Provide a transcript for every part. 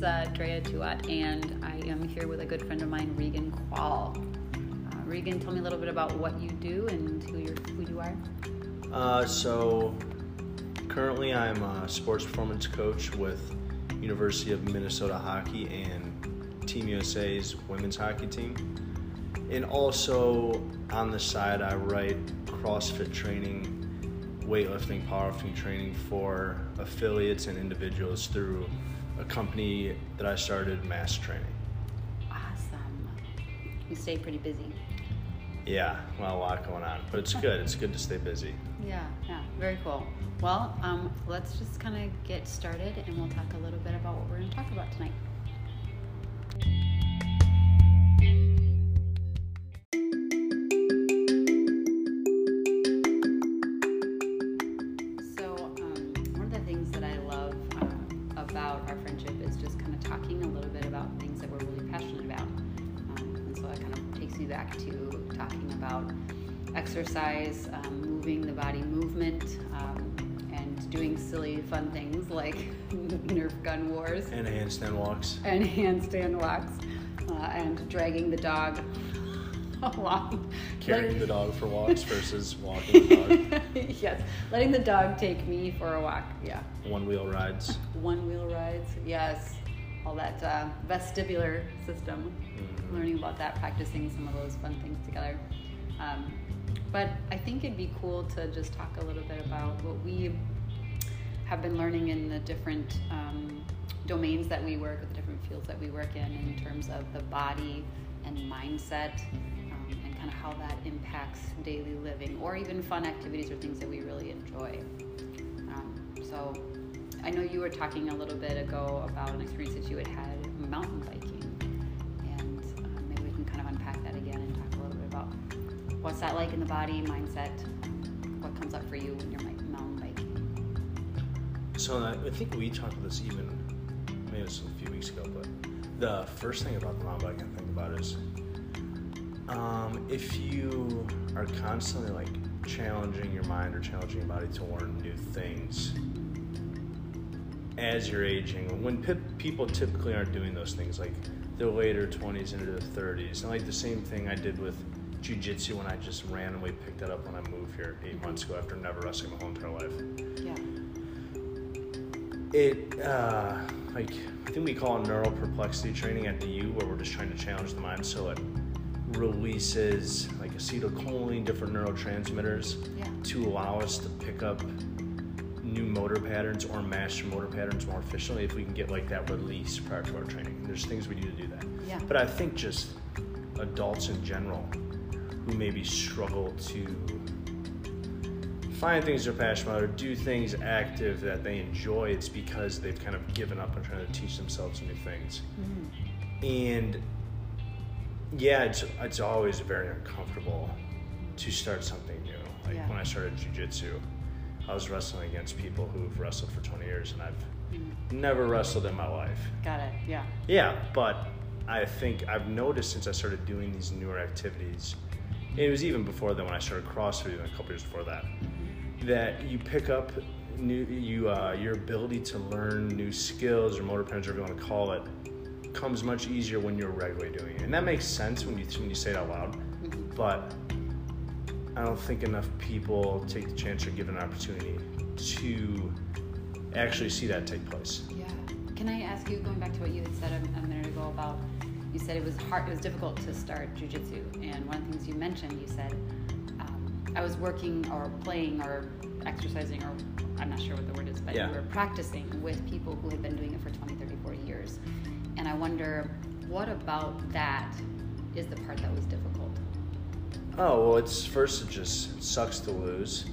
is uh, Drea Tuat, and I am here with a good friend of mine, Regan Quaal. Uh, Regan, tell me a little bit about what you do and who, you're, who you are. Uh, so, currently I'm a sports performance coach with University of Minnesota Hockey and Team USA's women's hockey team. And also on the side, I write CrossFit training weightlifting, powerlifting training for affiliates and individuals through a company that I started, Masq Training. Awesome. You stay pretty busy. Yeah, well, a lot going on, but it's good. It's good to stay busy. Yeah, yeah, very cool. Well, um, let's just kind of get started and we'll talk a little bit about what we're going to talk about tonight. Exercise, um, moving the body movement, um, and doing silly, fun things like Nerf gun wars. And handstand walks. And handstand walks. Uh, and dragging the dog along. Carrying the dog for walks versus walking the dog. yes, letting the dog take me for a walk. Yeah. One wheel rides. One wheel rides. Yes. All that uh, vestibular system. Mm-hmm. Learning about that, practicing some of those fun things together. Um, but I think it'd be cool to just talk a little bit about what we have been learning in the different um, domains that we work, the different fields that we work in, in terms of the body and mindset, um, and kind of how that impacts daily living, or even fun activities or things that we really enjoy. Um, so, I know you were talking a little bit ago about an experience that you had had mountain biking, and uh, maybe we can kind of unpack that again and talk a little bit about what's that like in the body, mindset? What comes up for you when you're mountain biking? So I think we talked about this even maybe it was a few weeks ago, but the first thing about the mountain bike I think about is um, if you are constantly like challenging your mind or challenging your body to learn new things as you're aging, when p- people typically aren't doing those things, like their later 20s into their 30s, and like the same thing I did with jujitsu when I just randomly picked that up when I moved here 8 months ago after never wrestling my whole entire life. Yeah. It uh, like I think we call it neural perplexity training at the U, where we're just trying to challenge the mind so it releases like acetylcholine, different neurotransmitters yeah. to allow us to pick up motor patterns or master motor patterns more efficiently if we can get like that release prior to our training. And there's things we do to do that. Yeah. But I think just adults in general who maybe struggle to find things they're passionate about or do things active that they enjoy, it's because they've kind of given up on trying to teach themselves new things. Mm-hmm. And yeah, it's, it's always very uncomfortable to start something new. Like yeah. when I started jujitsu, I was wrestling against people who've wrestled for 20 years and I've mm-hmm. never wrestled in my life. Got it, yeah. Yeah, but I think I've noticed since I started doing these newer activities it was even before then when I started CrossFit, a couple years before that, that you pick up new you uh, your ability to learn new skills or motor patterns, whatever you want to call it, comes much easier when you're regularly doing it, and that makes sense when you when you say it out loud. Mm-hmm. But I don't think enough people take the chance or give an opportunity to actually see that take place. Yeah. Can I ask you, going back to what you had said a, a minute ago about you said it was hard, it was difficult to start jujitsu. And one of the things you mentioned, you said, um, I was working or playing or exercising, or I'm not sure what the word is, but yeah. you were practicing with people who had been doing it for 20, 30, 40 years. And I wonder, what about that is the part that was difficult? Oh, well, it's first, it just sucks to lose.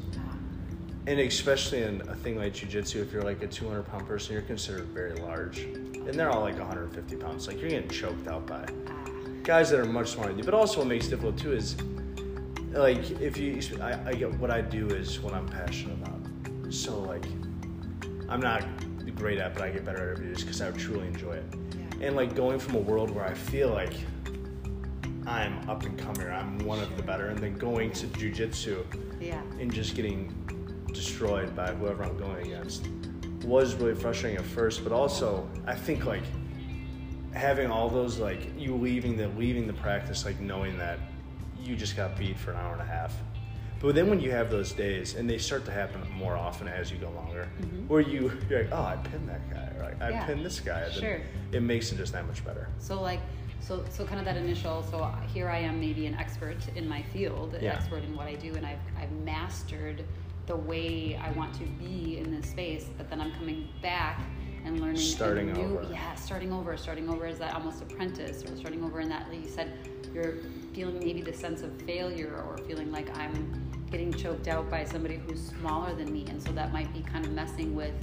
And especially in a thing like jujitsu, if you're like a 200 pound person, you're considered very large and they're all like 150 pounds. Like you're getting choked out by guys that are much smaller than you. But also, what makes it difficult too is like if you, I, I get what I do is what I'm passionate about. So like, I'm not great at, but I get better at it just because I truly enjoy it. And like going from a world where I feel like I'm up and coming, I'm one of the better, and then going to jujitsu, yeah, and just getting destroyed by whoever I'm going against was really frustrating at first, but also I think like having all those like you leaving the leaving the practice like knowing that you just got beat for an hour and a half. But then when you have those days, and they start to happen more often as you go longer, Mhm. where you you're like, oh, I pinned that guy, or I Yeah. pinned this guy. Sure. It makes it just that much better. So like, so so kind of that initial. So here I am, maybe an expert in my field, an Yeah. expert in what I do, and I've I've mastered the way I want to be in this space. But then I'm coming back and learning Starting new, over. Yeah, starting over. Starting over is that almost apprentice, or starting over in that, like you said, you're feeling maybe the sense of failure, or feeling like I'm getting choked out by somebody who's smaller than me, and so that might be kind of messing with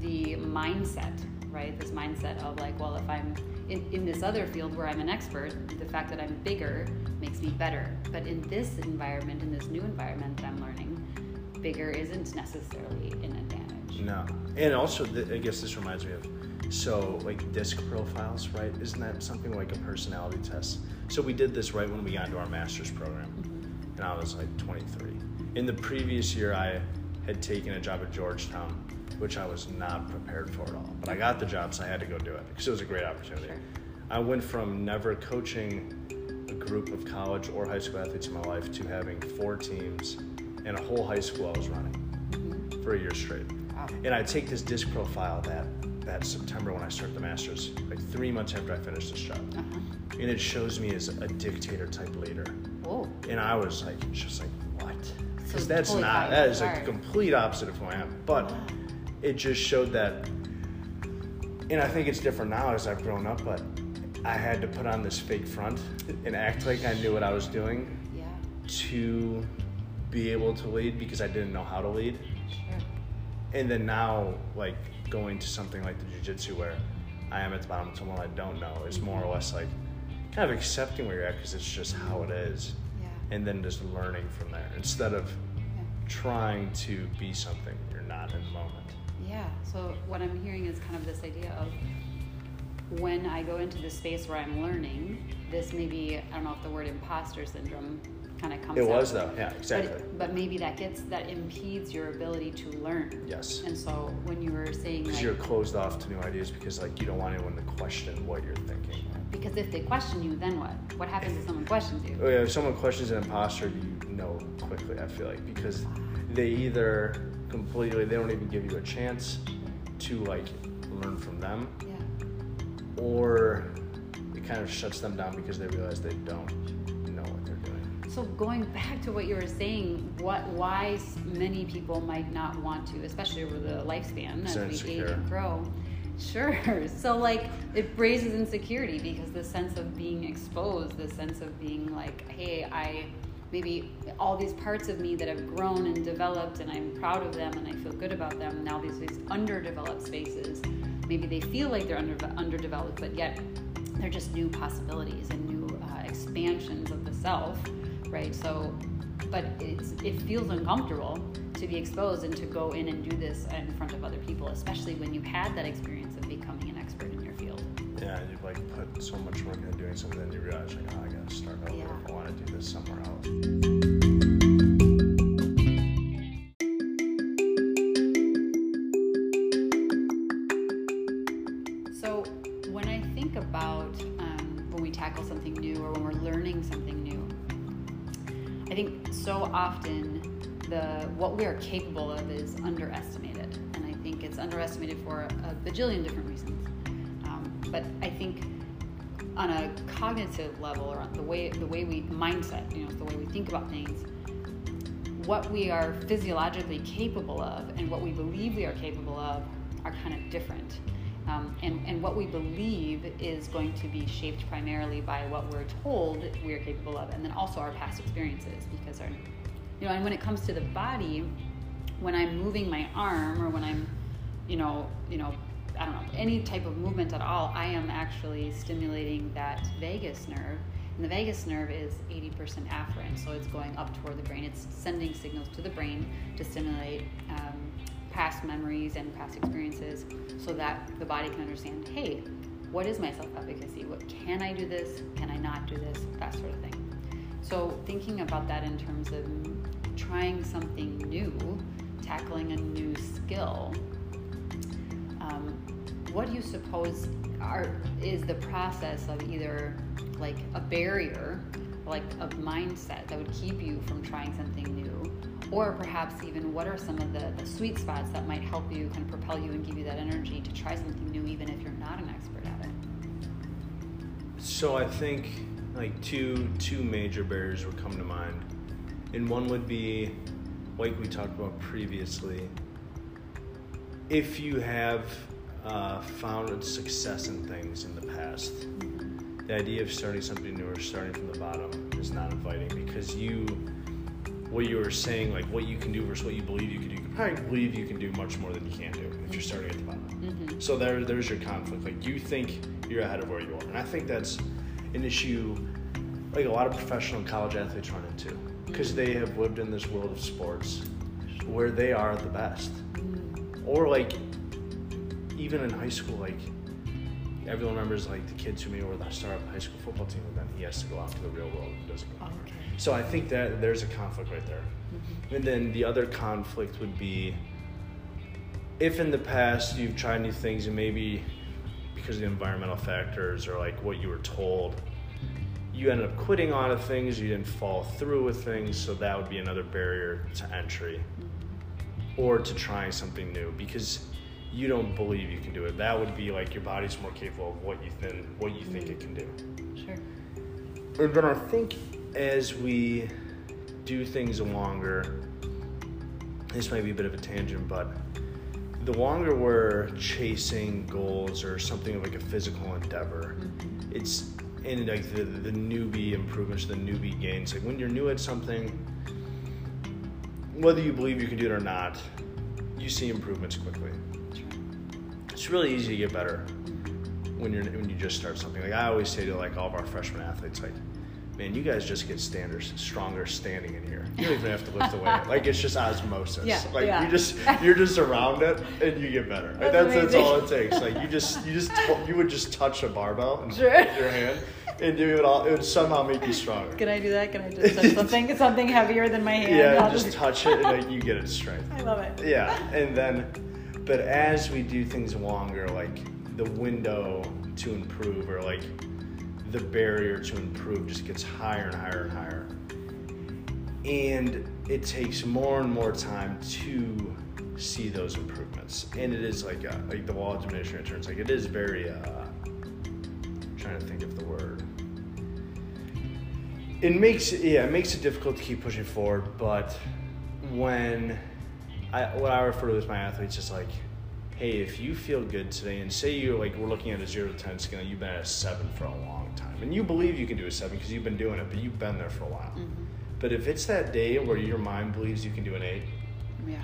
the mindset, right? This mindset of like, well, if I'm in, in this other field where I'm an expert, the fact that I'm bigger makes me better. But in this environment, in this new environment that I'm learning, bigger isn't necessarily an advantage. No, and also th- I guess this reminds me of so like disc profiles, right? Isn't that something like a personality test? So we did this right when we got into our master's program, Mhm. and I was like 23. In the previous year, I had taken a job at Georgetown, which I was not prepared for at all. But I got the job, so I had to go do it because it was a great opportunity. Sure. I went from never coaching a group of college or high school athletes in my life to having four teams and a whole high school I was running Mhm. for a year straight. Wow. And I take this disc profile that that September when I start the masters, like three months after I finish this job, Uh-huh. and it shows me as a dictator type leader. Whoa. And I was like, just like what? So Because that's totally not that like the complete opposite of who I am. But Wow. It just showed that, and I think it's different now as I've grown up. But I had to put on this fake front and act like I knew what I was doing Yeah. to be able to lead because I didn't know how to lead. Sure. and then now like going to something like the jiu-jitsu where i am at the bottom of someone i don't know is more or less like kind of accepting where you're at because it's just how it is Yeah. and then just learning from there instead of yeah. trying to be something you're not in the moment Yeah. So what I'm hearing is kind of this idea of when I go into the space where I'm learning, this maybe I don't know if the word imposter syndrome kind of comes. it out. was though yeah But, exactly but maybe that gets that impedes your ability to learn. yes And so when you were saying because like, you're closed off to new ideas because like you don't want anyone to question what you're thinking because if they question you, then what? What happens if someone questions you? Oh, yeah, if someone questions an imposter, you know quickly. I feel like because they either completely they don't even give you a chance to like learn from them, Yeah. or it kind of shuts them down because they realize they don't know what they're doing. So going back to what you were saying, what why many people might not want to, especially over the lifespan as we age and grow. Sure. So like it raises insecurity because the sense of being exposed, the sense of being like, hey, I maybe all these parts of me that have grown and developed and I'm proud of them and I feel good about them. Now these these underdeveloped spaces, maybe they feel like they're under, underdeveloped, but yet they're just new possibilities and new uh, expansions of the self, right? So, but it's, it feels uncomfortable to be exposed and to go in and do this in front of other people, especially when you've had that experience Yeah, you like put so much work into doing something, then you realize like, oh, I gotta start over. Yeah. I want to do this somewhere else. So, when I think about um, when we tackle something new or when we're learning something new, I think so often the what we are capable of is underestimated, and I think it's underestimated for a bajillion different reasons. On a cognitive level or the way the way we mindset, you know, the way we think about things, what we are physiologically capable of and what we believe we are capable of are kind of different. Um, and, and what we believe is going to be shaped primarily by what we're told we are capable of, and then also our past experiences. Because our, you know, and when it comes to the body, when I'm moving my arm or when I'm, you know, you know, any type of movement at all, I am actually stimulating that vagus nerve. And the vagus nerve is 80% afferent, so it's going up toward the brain. It's sending signals to the brain to stimulate um, past memories and past experiences so that the body can understand hey, what is my self efficacy? What can I do this? Can I not do this? That sort of thing. So, thinking about that in terms of trying something new, tackling a new skill, um, what do you suppose are is the process of either like a barrier, like a mindset that would keep you from trying something new, or perhaps even what are some of the, the sweet spots that might help you kind of propel you and give you that energy to try something new, even if you're not an expert at it? So I think like two two major barriers would come to mind, and one would be like we talked about previously. If you have uh, found success in things in the past, the idea of starting something new or starting from the bottom is not inviting because you, what you were saying, like what you can do versus what you believe you can do, you probably believe you can do much more than you can do if you're starting at the bottom. Mm-hmm. So there, there's your conflict. Like you think you're ahead of where you are, and I think that's an issue like a lot of professional college athletes run into because they have lived in this world of sports where they are the best. Or like even in high school, like everyone remembers like the kids who maybe were the star of the high school football team, and then he has to go out to the real world and doesn't go. Okay. So I think that there's a conflict right there. Mm-hmm. And then the other conflict would be if in the past you've tried new things and maybe because of the environmental factors or like what you were told you ended up quitting on things, you didn't follow through with things, so that would be another barrier to entry or to trying something new because you don't believe you can do it. That would be like your body's more capable of what you think what you think it can do. Sure. And then I think as we do things longer, this might be a bit of a tangent, but the longer we're chasing goals or something like a physical endeavor, mm-hmm. it's in like the, the newbie improvements, the newbie gains. Like when you're new at something, whether you believe you can do it or not, you see improvements quickly. It's really easy to get better when you're when you just start something. Like I always say to like all of our freshman athletes, like, man, you guys just get standards stronger standing in here. You don't even have to lift the weight. Like it's just osmosis. Yeah, like yeah. you just you're just around it and you get better. That's, that's, that's all it takes. Like you just you just you would just touch a barbell sure. with your hand and do it all. It would somehow make you stronger. Can I do that? Can I just touch something something heavier than my hand? Yeah, just, just touch it and like you get it strength. I love it. Yeah, and then, but as we do things longer, like the window to improve or like the barrier to improve just gets higher and higher and higher. And it takes more and more time to see those improvements. And it is like a, like the law of diminishing returns. Like it is very uh, trying to think of the word. It makes yeah, it makes it difficult to keep pushing forward, but when I what I refer to as my athletes is like hey, if you feel good today, and say you're like, we're looking at a zero to 10 scale, you've been at a seven for a long time, and you believe you can do a seven because you've been doing it, but you've been there for a while. Mm-hmm. But if it's that day where your mind believes you can do an eight, yeah,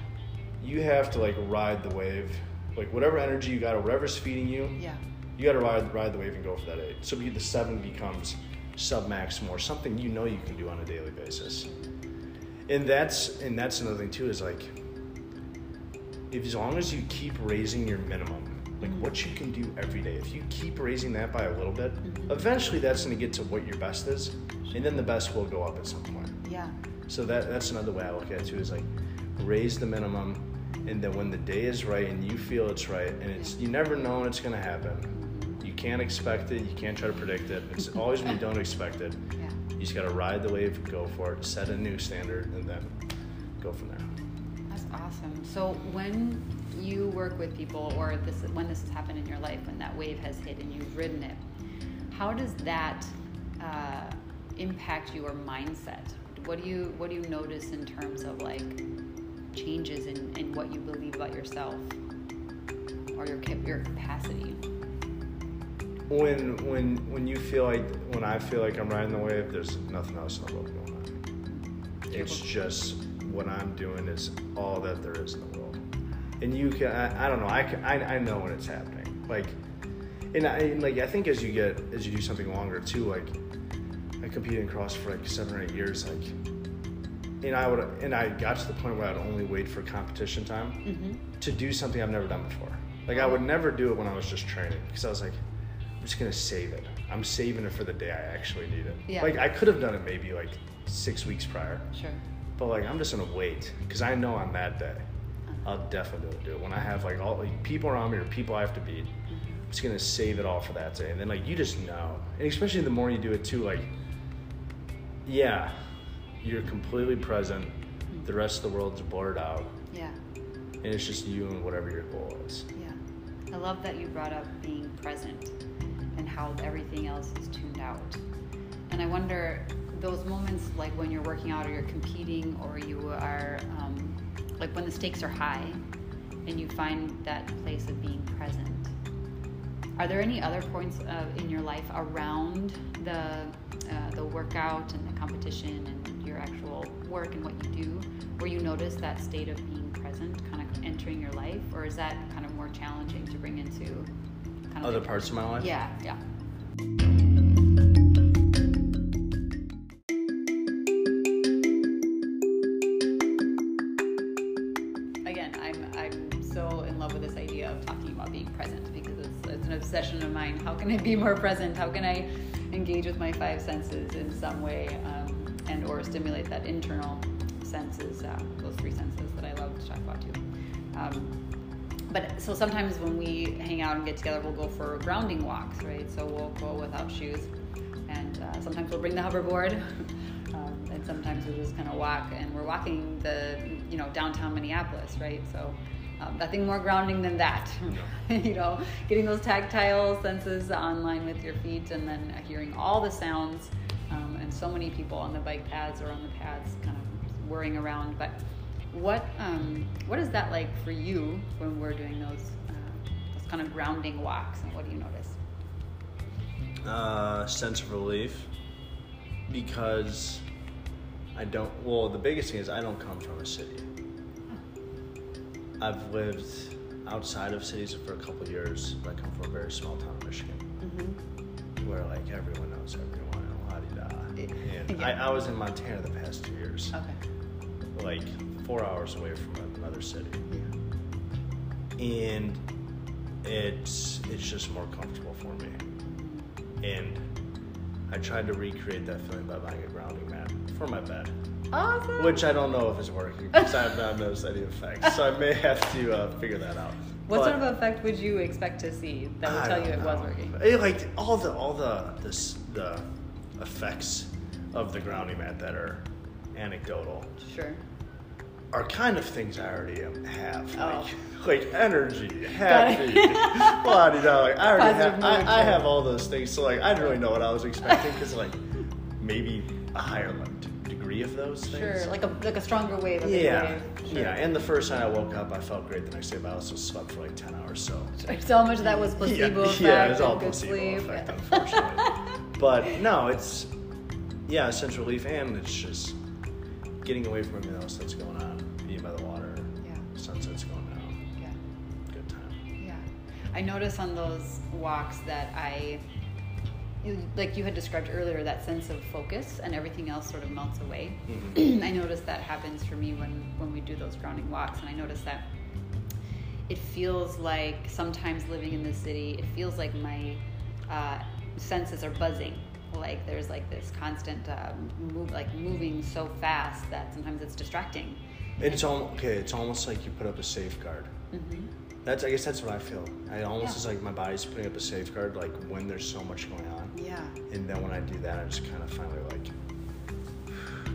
you have to like ride the wave, like whatever energy you got or whatever's feeding you, yeah, you got to ride ride the wave and go for that eight. So the seven becomes sub maximal or something you know you can do on a daily basis. And that's and that's another thing too is like as long as you keep raising your minimum, like mm-hmm. what you can do every day, if you keep raising that by a little bit, mm-hmm. eventually that's going to get to what your best is, and then the best will go up at some point. Yeah. So that that's another way I look at it too is like raise the minimum, and then when the day is right and you feel it's right, and it's you never know when it's going to happen. You can't expect it. You can't try to predict it. It's always when you don't expect it. Yeah. You just got to ride the wave, go for it, set a new standard, and then go from there. Awesome. So when you work with people, or this when this has happened in your life, when that wave has hit and you've ridden it, how does that uh, impact your mindset? What do you what do you notice in terms of like changes in, in what you believe about yourself or your your capacity? When when when you feel like when I feel like I'm riding the wave, there's nothing else in the world going on. It's just what I'm doing is all that there is in the world. And you can, I, I don't know, I, can, I, I know when it's happening. Like, and I, and like, I think as you get, as you do something longer too, like, I competed in cross for like seven or eight years, like, and I would, and I got to the point where I'd only wait for competition time mm-hmm. to do something I've never done before. Like, I would never do it when I was just training because I was like, I'm just gonna save it. I'm saving it for the day I actually need it. Yeah. Like, I could have done it maybe like six weeks prior. Sure but like I'm just gonna wait because I know on that day uh-huh. I'll definitely be able to do it. When I have like all like people around me or people I have to beat, mm-hmm. I'm just gonna save it all for that day. And then like you just know, and especially the more you do it too, like yeah, you're completely present. Mm-hmm. The rest of the world's blurred out, Yeah. and it's just you and whatever your goal is. Yeah. I love that you brought up being present and how everything else is tuned out. And I wonder those moments like when you're working out or you're competing or you are um, like when the stakes are high and you find that place of being present. Are there any other points uh, in your life around the uh, the workout and the competition and your actual work and what you do, where you notice that state of being present, kind of entering your life, or is that kind of more challenging to bring into kind of Other the- parts of my life. Yeah, yeah. Be more present? How can I engage with my five senses in some way, um, and or stimulate that internal senses, uh, those three senses that I love to talk about too. Um, but so sometimes when we hang out and get together, we'll go for grounding walks, right? So we'll go without shoes, and uh, sometimes we'll bring the hoverboard, um, and sometimes we'll just kind of walk. And we're walking the, you know, downtown Minneapolis, right? So um, nothing more grounding than that, you know, getting those tactile senses online with your feet, and then hearing all the sounds, um, and so many people on the bike paths or on the paths, kind of whirring around, but what um, what is that like for you when we're doing those uh, those kind of grounding walks, and what do you notice? uh, sense of relief because I don't. Well, the biggest thing is I don't come from a city. I've lived outside of cities for a couple of years, but I come from a very small town in Michigan Mm-hmm. where like everyone knows everyone and la di da. And Yeah. I, I was in Montana the past two years, Okay. like four hours away from another city, Yeah. and it's it's just more comfortable for me. And I tried to recreate that feeling by buying a grounding mat for my bed, Awesome. which I don't know if it's working because I have not noticed any effects. So I may have to uh, figure that out. what But sort of effect would you expect to see that would I tell you it was working? It, like all the all the this the effects of the grounding mat that are anecdotal Sure. Are kind of things I already have. Oh. Like, like energy, happy, you like I already Positive have, I, I have all those things. So like, I didn't really know what I was expecting because like maybe a higher like, degree of those things. Sure. Like a like a stronger wave. Big yeah. Sure. yeah. And the first night I woke up, I felt great. The next day, but I also slept for like ten hours. So So much of that was placebo yeah, effect. yeah, it's all placebo sleep. effect, unfortunately. but no, it's yeah, essential relief, and it's just getting away from everything else that's going on, sunset's going down, Yeah. good time. Yeah. I notice on those walks that I, like you had described earlier, that sense of focus and everything else sort of melts away. Mm-hmm. I notice that happens for me when, when we do those grounding walks, and I notice that it feels like sometimes living in the city, it feels like my uh, senses are buzzing. Like there's like this constant um, move, like moving so fast that sometimes it's distracting. It's almost okay. It's almost like you put up a safeguard. hmm That's I guess that's what I feel. I almost Yeah. is like my body's putting up a safeguard, like when there's so much going on, Yeah. and then when I do that, I just kind of finally like,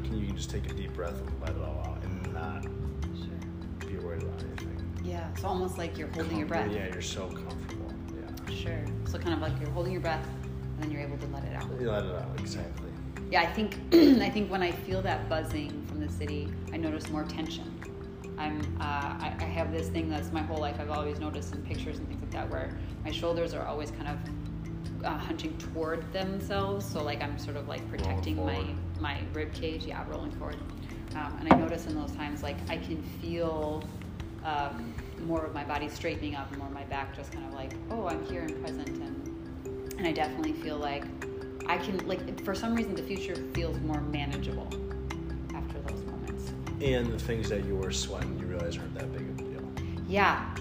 can you just take a deep breath and let it all out, and not Sure. be worried about anything. Yeah, it's almost like you're holding your breath. Yeah, you're so comfortable. Yeah. Sure. So kind of like you're holding your breath, and then you're able to let it out. You let it out exactly. Yeah, I think I think when I feel that buzzing from the city, I notice more tension. I'm uh, I, I have this thing that's my whole life. I've always noticed in pictures and things like that, where my shoulders are always kind of uh, hunching toward themselves. So like I'm sort of like protecting my my rib cage. Yeah, rolling forward. Um, and I notice in those times, like I can feel um, more of my body straightening up, and more of my back just kind of like, oh, I'm here and present, and and I definitely feel like I can like for some reason the future feels more manageable after those moments. And the things that you were sweating, you realize aren't that big of a deal. Yeah,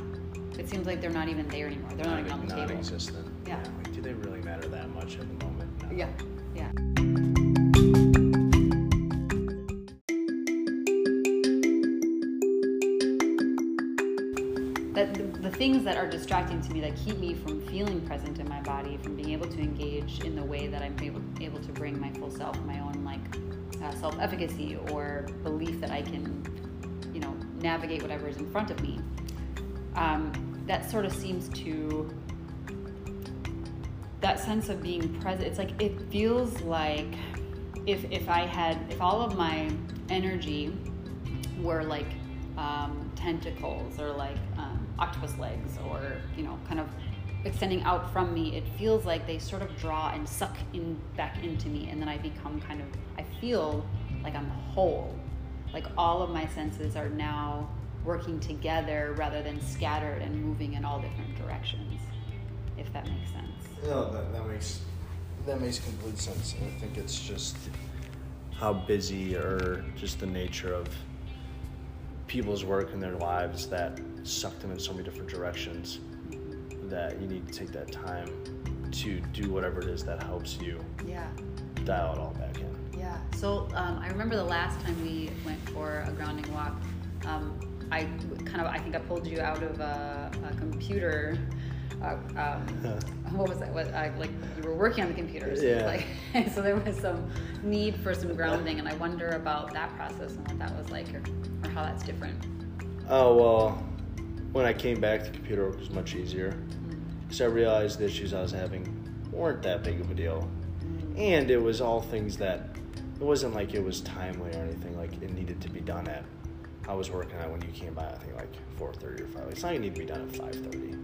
it seems like they're not even there anymore. They're not, even on the table. non-existent. Yeah. Like, do they really matter that much at the moment? No. Yeah, yeah. that the, the, things that are distracting to me that keep me from feeling present in my body, from being able to engage in the way that I'm able, able to bring my full self, my own like uh, self-efficacy or belief that I can, you know, navigate whatever is in front of me. Um, that sort of seems to that sense of being present. It's like it feels like if if I had if all of my energy were like um, tentacles or like um, octopus legs or you know kind of extending out from me it feels like they sort of draw and suck in back into me and then i become kind of i feel like i'm whole. Like all of my senses are now working together rather than scattered and moving in all different directions if that makes sense. No that, that makes that makes complete sense i think it's just how busy or just the nature of people's work and their lives that suck them in so many different directions that you need to take that time to do whatever it is that helps you yeah dial it all back in yeah so um, i remember the last time we went for a grounding walk um, i kind of i think i pulled you out of a, a computer uh, um, what was that? What, uh, like you were working on the computer. So yeah. Like, so there was some need for some grounding, and I wonder about that process and what that was like, or, or how that's different. Oh well, when I came back, the computer was much easier because. I realized the issues I was having weren't that big of a deal, and it was all things that it wasn't like it was timely or anything like it needed to be done at. I was working on it when you came by. I think like four thirty or five. It's not gonna need to be done at five thirty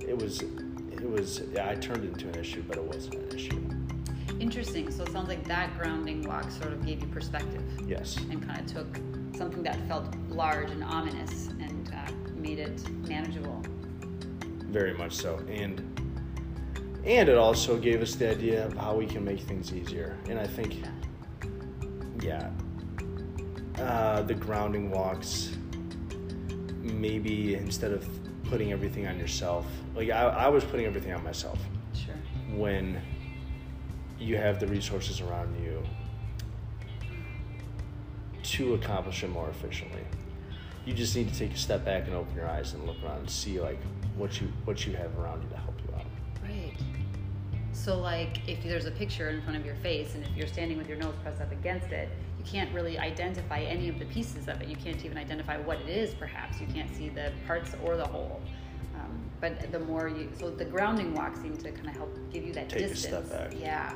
it It was it was yeah, I turned it into an issue, but it wasn't an issue. Interesting. So it sounds like that grounding walk sort of gave you perspective. Yes. And kind of took something that felt large and ominous and uh, made it manageable. Very much so, and and it also gave us the idea of how we can make things easier. And I think, yeah, uh, the grounding walks maybe instead of putting everything on yourself. Like I, I was putting everything on myself. Sure. When you have the resources around you to accomplish it more efficiently. You just need to take a step back and open your eyes and look around and see like what you what you have around you to help you out. Right. So like if there's a picture in front of your face and if you're standing with your nose pressed up against it, you can't really identify any of the pieces of it. You can't even identify what it is, perhaps. You can't see the parts or the whole. Um, but the more you, so the grounding walk seemed to kind of help give you that Take distance. Yeah.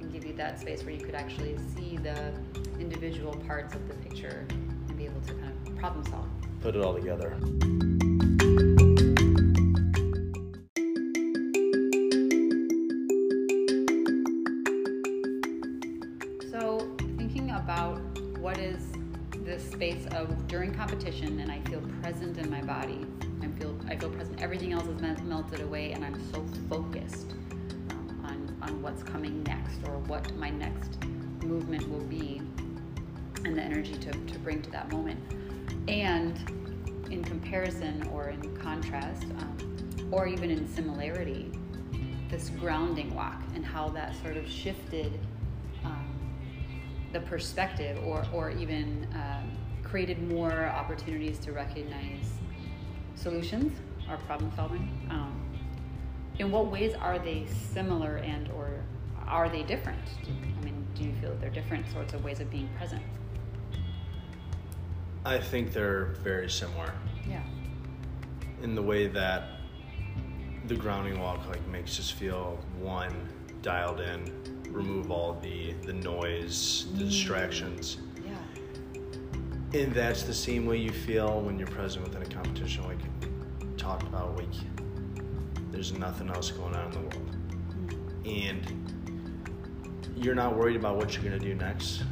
And give you that space where you could actually see the individual parts of the picture and be able to kind of problem solve. Put it all together. So, thinking about what is this space of during competition and I feel present in my body. I feel I feel present. Everything else is melted away, and I'm so focused um, on on what's coming next or what my next movement will be, energy to to bring to that moment. And in comparison or in contrast, um, or even in similarity, this grounding walk and how that sort of shifted um, the perspective or or even um, created more opportunities to recognize solutions or problem solving. Um, in what ways are they similar and or are they different? I mean, do you feel that they're different sorts of ways of being present? I think they're very similar. Yeah. In the way that the grounding walk like makes us feel one dialed in, remove all the the noise, the mm. distractions Yeah. and that's the same way you feel when you're present within a competition, like talked about, like there's nothing else going on in the world. Mm. And you're not worried about what you're gonna do next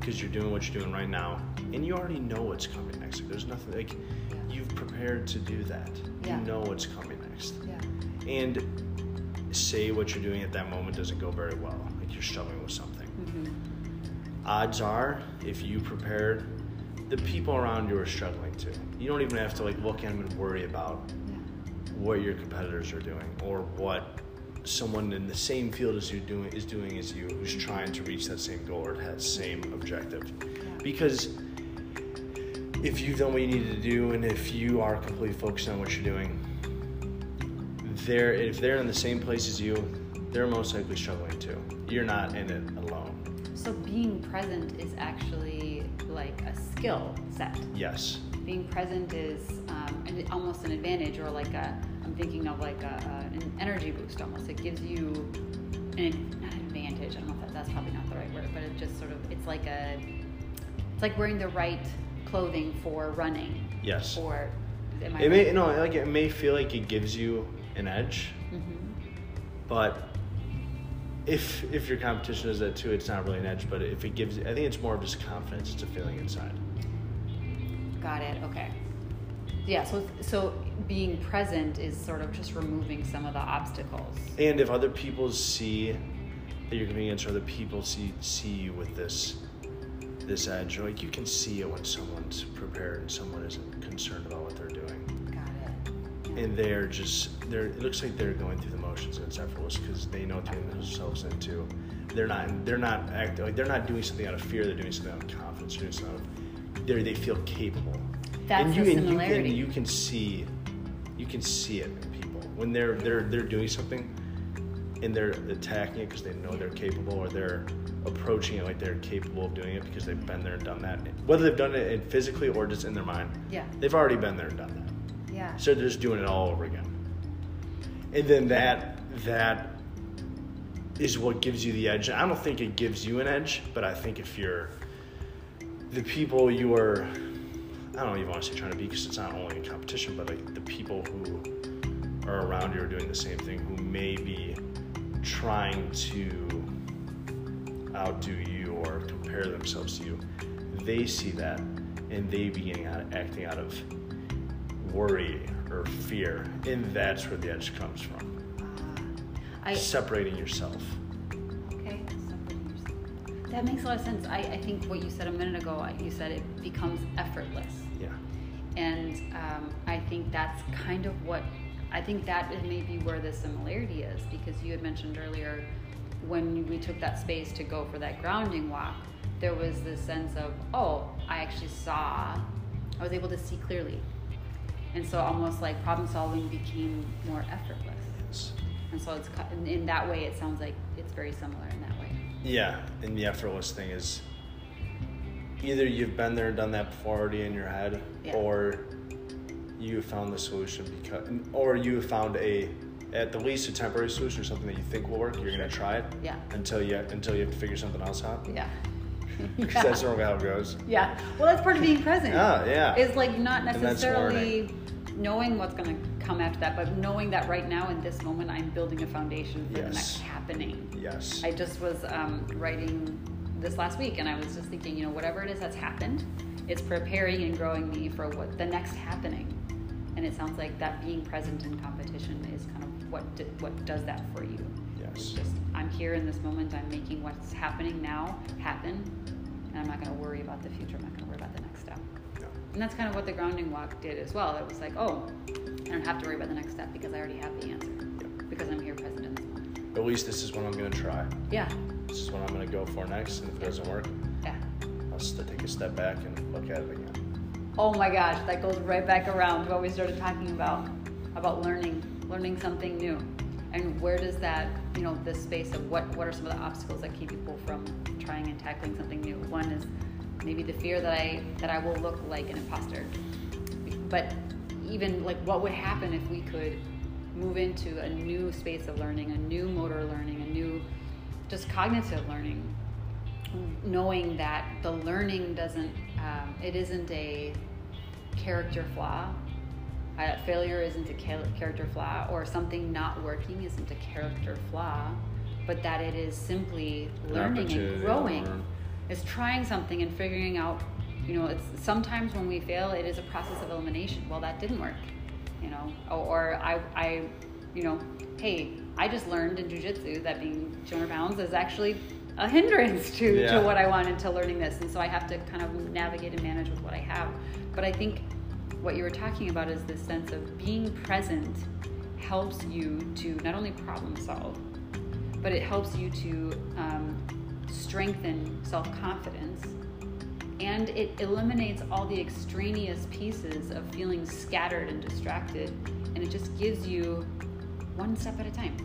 because you're doing what you're doing right now, and you already know what's coming next. Like, there's nothing like you've prepared to do that. Yeah. You know what's coming next. Yeah. And say what you're doing at that moment doesn't go very well, like you're struggling with something. Mm-hmm odds are, if you prepared, the people around you are struggling too. You don't even have to like look at them and worry about what your competitors are doing or what someone in the same field as you doing is doing as you who's trying to reach that same goal or that same objective. Because if you've done what you need to do and if you are completely focused on what you're doing, they're if they're in the same place as you, they're most likely struggling too. You're not in it alone. So being present is actually like a skill set. Yes. Being present is um, an, almost an advantage, or like a. I'm thinking of like a, an energy boost almost. It gives you an an advantage. I don't know if that, that's probably not the right word, but it just sort of it's like a it's like wearing the right clothing for running. Yes. Or am I it right? may no like it may feel like it gives you an edge, mm-hmm. but if if your competition is that too, it's not really an edge. But if it gives, I think it's more of just confidence. It's a feeling inside. Got it. Okay. Yeah. So so being present is sort of just removing some of the obstacles. And if other people see that you're competing against, or other people see see you with this this edge, like you can see it when someone's prepared and someone isn't concerned about what they're doing. Got it. And they're just they're. It looks like they're going through the motions and it's effortless because they know turning themselves into. They're not. They're not acting like they're not doing something out of fear. They're doing something out of confidence. They're doing something out of. They they feel capable. That's and you, the similarity. And you can, you can see, you can see it in people when they're they're they're doing something, and they're attacking it because they know they're capable, or they're approaching it like they're capable of doing it because they've been there and done that. Whether they've done it physically or just in their mind, yeah, they've already been there and done that. Yeah. So they're just doing it all over again, and then that that is what gives you the edge. I don't think it gives you an edge, but I think if you're the people you are I don't even want to say trying to be because it's not only a competition, but like the people who are around you are doing the same thing who may be trying to outdo you or compare themselves to you. They see that and they begin acting out of worry or fear, and that's where the edge comes from. Uh, I, Separating yourself. Okay. That makes a lot of sense. I, I think what you said a minute ago, you said it becomes effortless. Yeah. And um, I think that's kind of what, I think that is maybe where the similarity is because you had mentioned earlier when we took that space to go for that grounding walk, there was this sense of, oh, I actually saw, I was able to see clearly. And so almost like problem solving became more effortless. Yes. And so it's in that way, it sounds like it's very similar in that way. Yeah, and the effortless thing is either you've been there and done that before already in your head, yeah. or you found the solution because, or you found a at the least a temporary solution or something that you think will work. You're gonna try it. Yeah. Until you until you have to figure something else out. Yeah. Because yeah. that's normally how it goes. Yeah. Well, that's part of being present. Yeah, yeah. Is like not necessarily knowing what's going to come after that, but knowing that right now in this moment, I'm building a foundation for yes. the next happening. Yes. I just was um, writing this last week, and I was just thinking, you know, whatever it is that's happened, it's preparing and growing me for what the next happening. And it sounds like that being present in competition is kind of what do, what does that for you. Yes. just I'm here in this moment. I'm making what's happening now happen, and I'm not going to worry about the future. I'm not going to worry about the next step. And that's kind of what the grounding walk did as well. It was like, oh, I don't have to worry about the next step because I already have the answer. Because I'm here present in this moment. At least this is what I'm going to try. Yeah. This is what I'm going to go for next. And if it doesn't work, yeah. I'll take a step back and look at it again. Oh my gosh, that goes right back around to what we started talking about about learning, learning something new. And where does that, you know, this space of what, what are some of the obstacles that keep people from trying and tackling something new? One is maybe the fear that I that I will look like an imposter. But even like what would happen if we could move into a new space of learning, a new motor learning, a new just cognitive learning, knowing that the learning doesn't um, it isn't a character flaw. Uh, failure isn't a character flaw, or something not working isn't a character flaw, but that it is simply learning and growing. is trying something and figuring out you know it's sometimes when we fail it is a process of elimination. Well that didn't work you know or, or i i you know hey i just learned in jiu-jitsu that being 200 pounds is actually a hindrance to, yeah. to what i wanted to learning this and so i have to kind of navigate and manage with what i have. But i think what you were talking about is this sense of being present helps you to not only problem solve but it helps you to um, strengthen self confidence and it eliminates all the extraneous pieces of feeling scattered and distracted, and it just gives you one step at a time.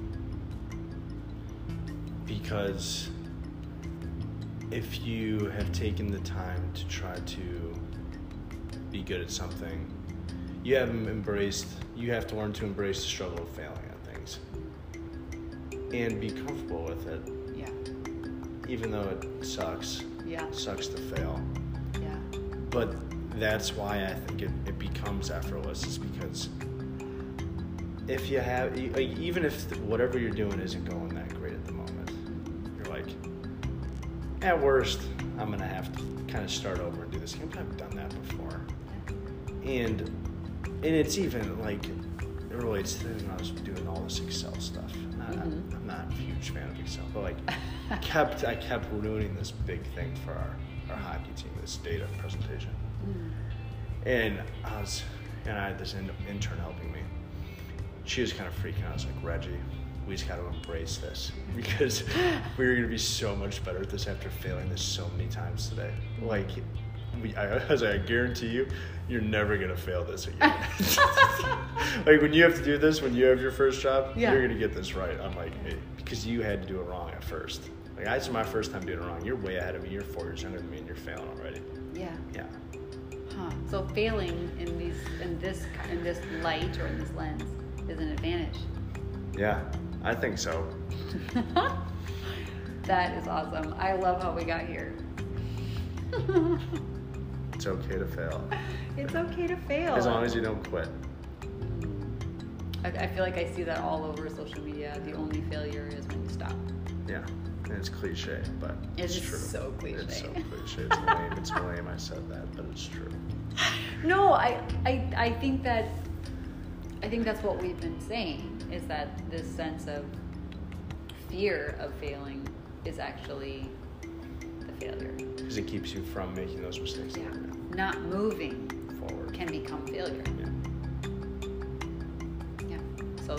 Because if you have taken the time to try to be good at something, you haven't embraced, you have to learn to embrace the struggle of failing at things and be comfortable with it. Yeah. Even though it sucks. Yeah. Sucks to fail. Yeah. But that's why I think it, it becomes effortless, is because if you have, like, even if whatever you're doing isn't going that great at the moment, you're like, at worst, I'm gonna have to kind of start over and do this again. But I've done that before, and and it's even like it relates to when I was doing all this Excel stuff. Not, Mhm. I'm not a huge fan of Excel, but like kept I kept ruining this big thing for our, our hockey team, this data presentation. Mm. And I was, and I had this in, intern helping me. She was kind of freaking out. I was like, Reggie, we just got to embrace this because we're going to be so much better at this after failing this so many times today. Like, we, I, I was like, I guarantee you, you're never going to fail this again. like, when you have to do this, when you have your first job, Yeah. you're going to get this right. I'm like, eh, hey, because you had to do it wrong at first. Like, this is my first time doing it wrong. You're way ahead of me. You're four years younger than me, and you're failing already. Yeah. Yeah. Huh. So failing in these in this in this light or in this lens is an advantage. Yeah, I think so. that is awesome. I love how we got here. It's okay to fail. it's okay to fail. As long as you don't quit. I, I feel like I see that all over social media. The only failure is when you stop. Yeah. And it's cliche, but It's it's, just true. so cliche. It's so cliche. It's lame. It's lame I said that, but it's true. No, I, I, I think that I think that's what we've been saying is that this sense of fear of failing is actually the failure. Because it keeps you from making those mistakes Yeah. Not moving forward. can become failure. yeah. Yeah. So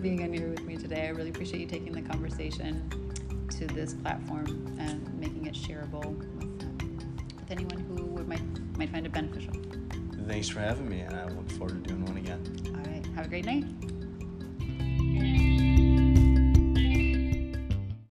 being on here with me today. I really appreciate you taking the conversation to this platform and making it shareable with, um, with anyone who would, might, might find it beneficial. Thanks for having me, and I look forward to doing one again. All right. Have a great night.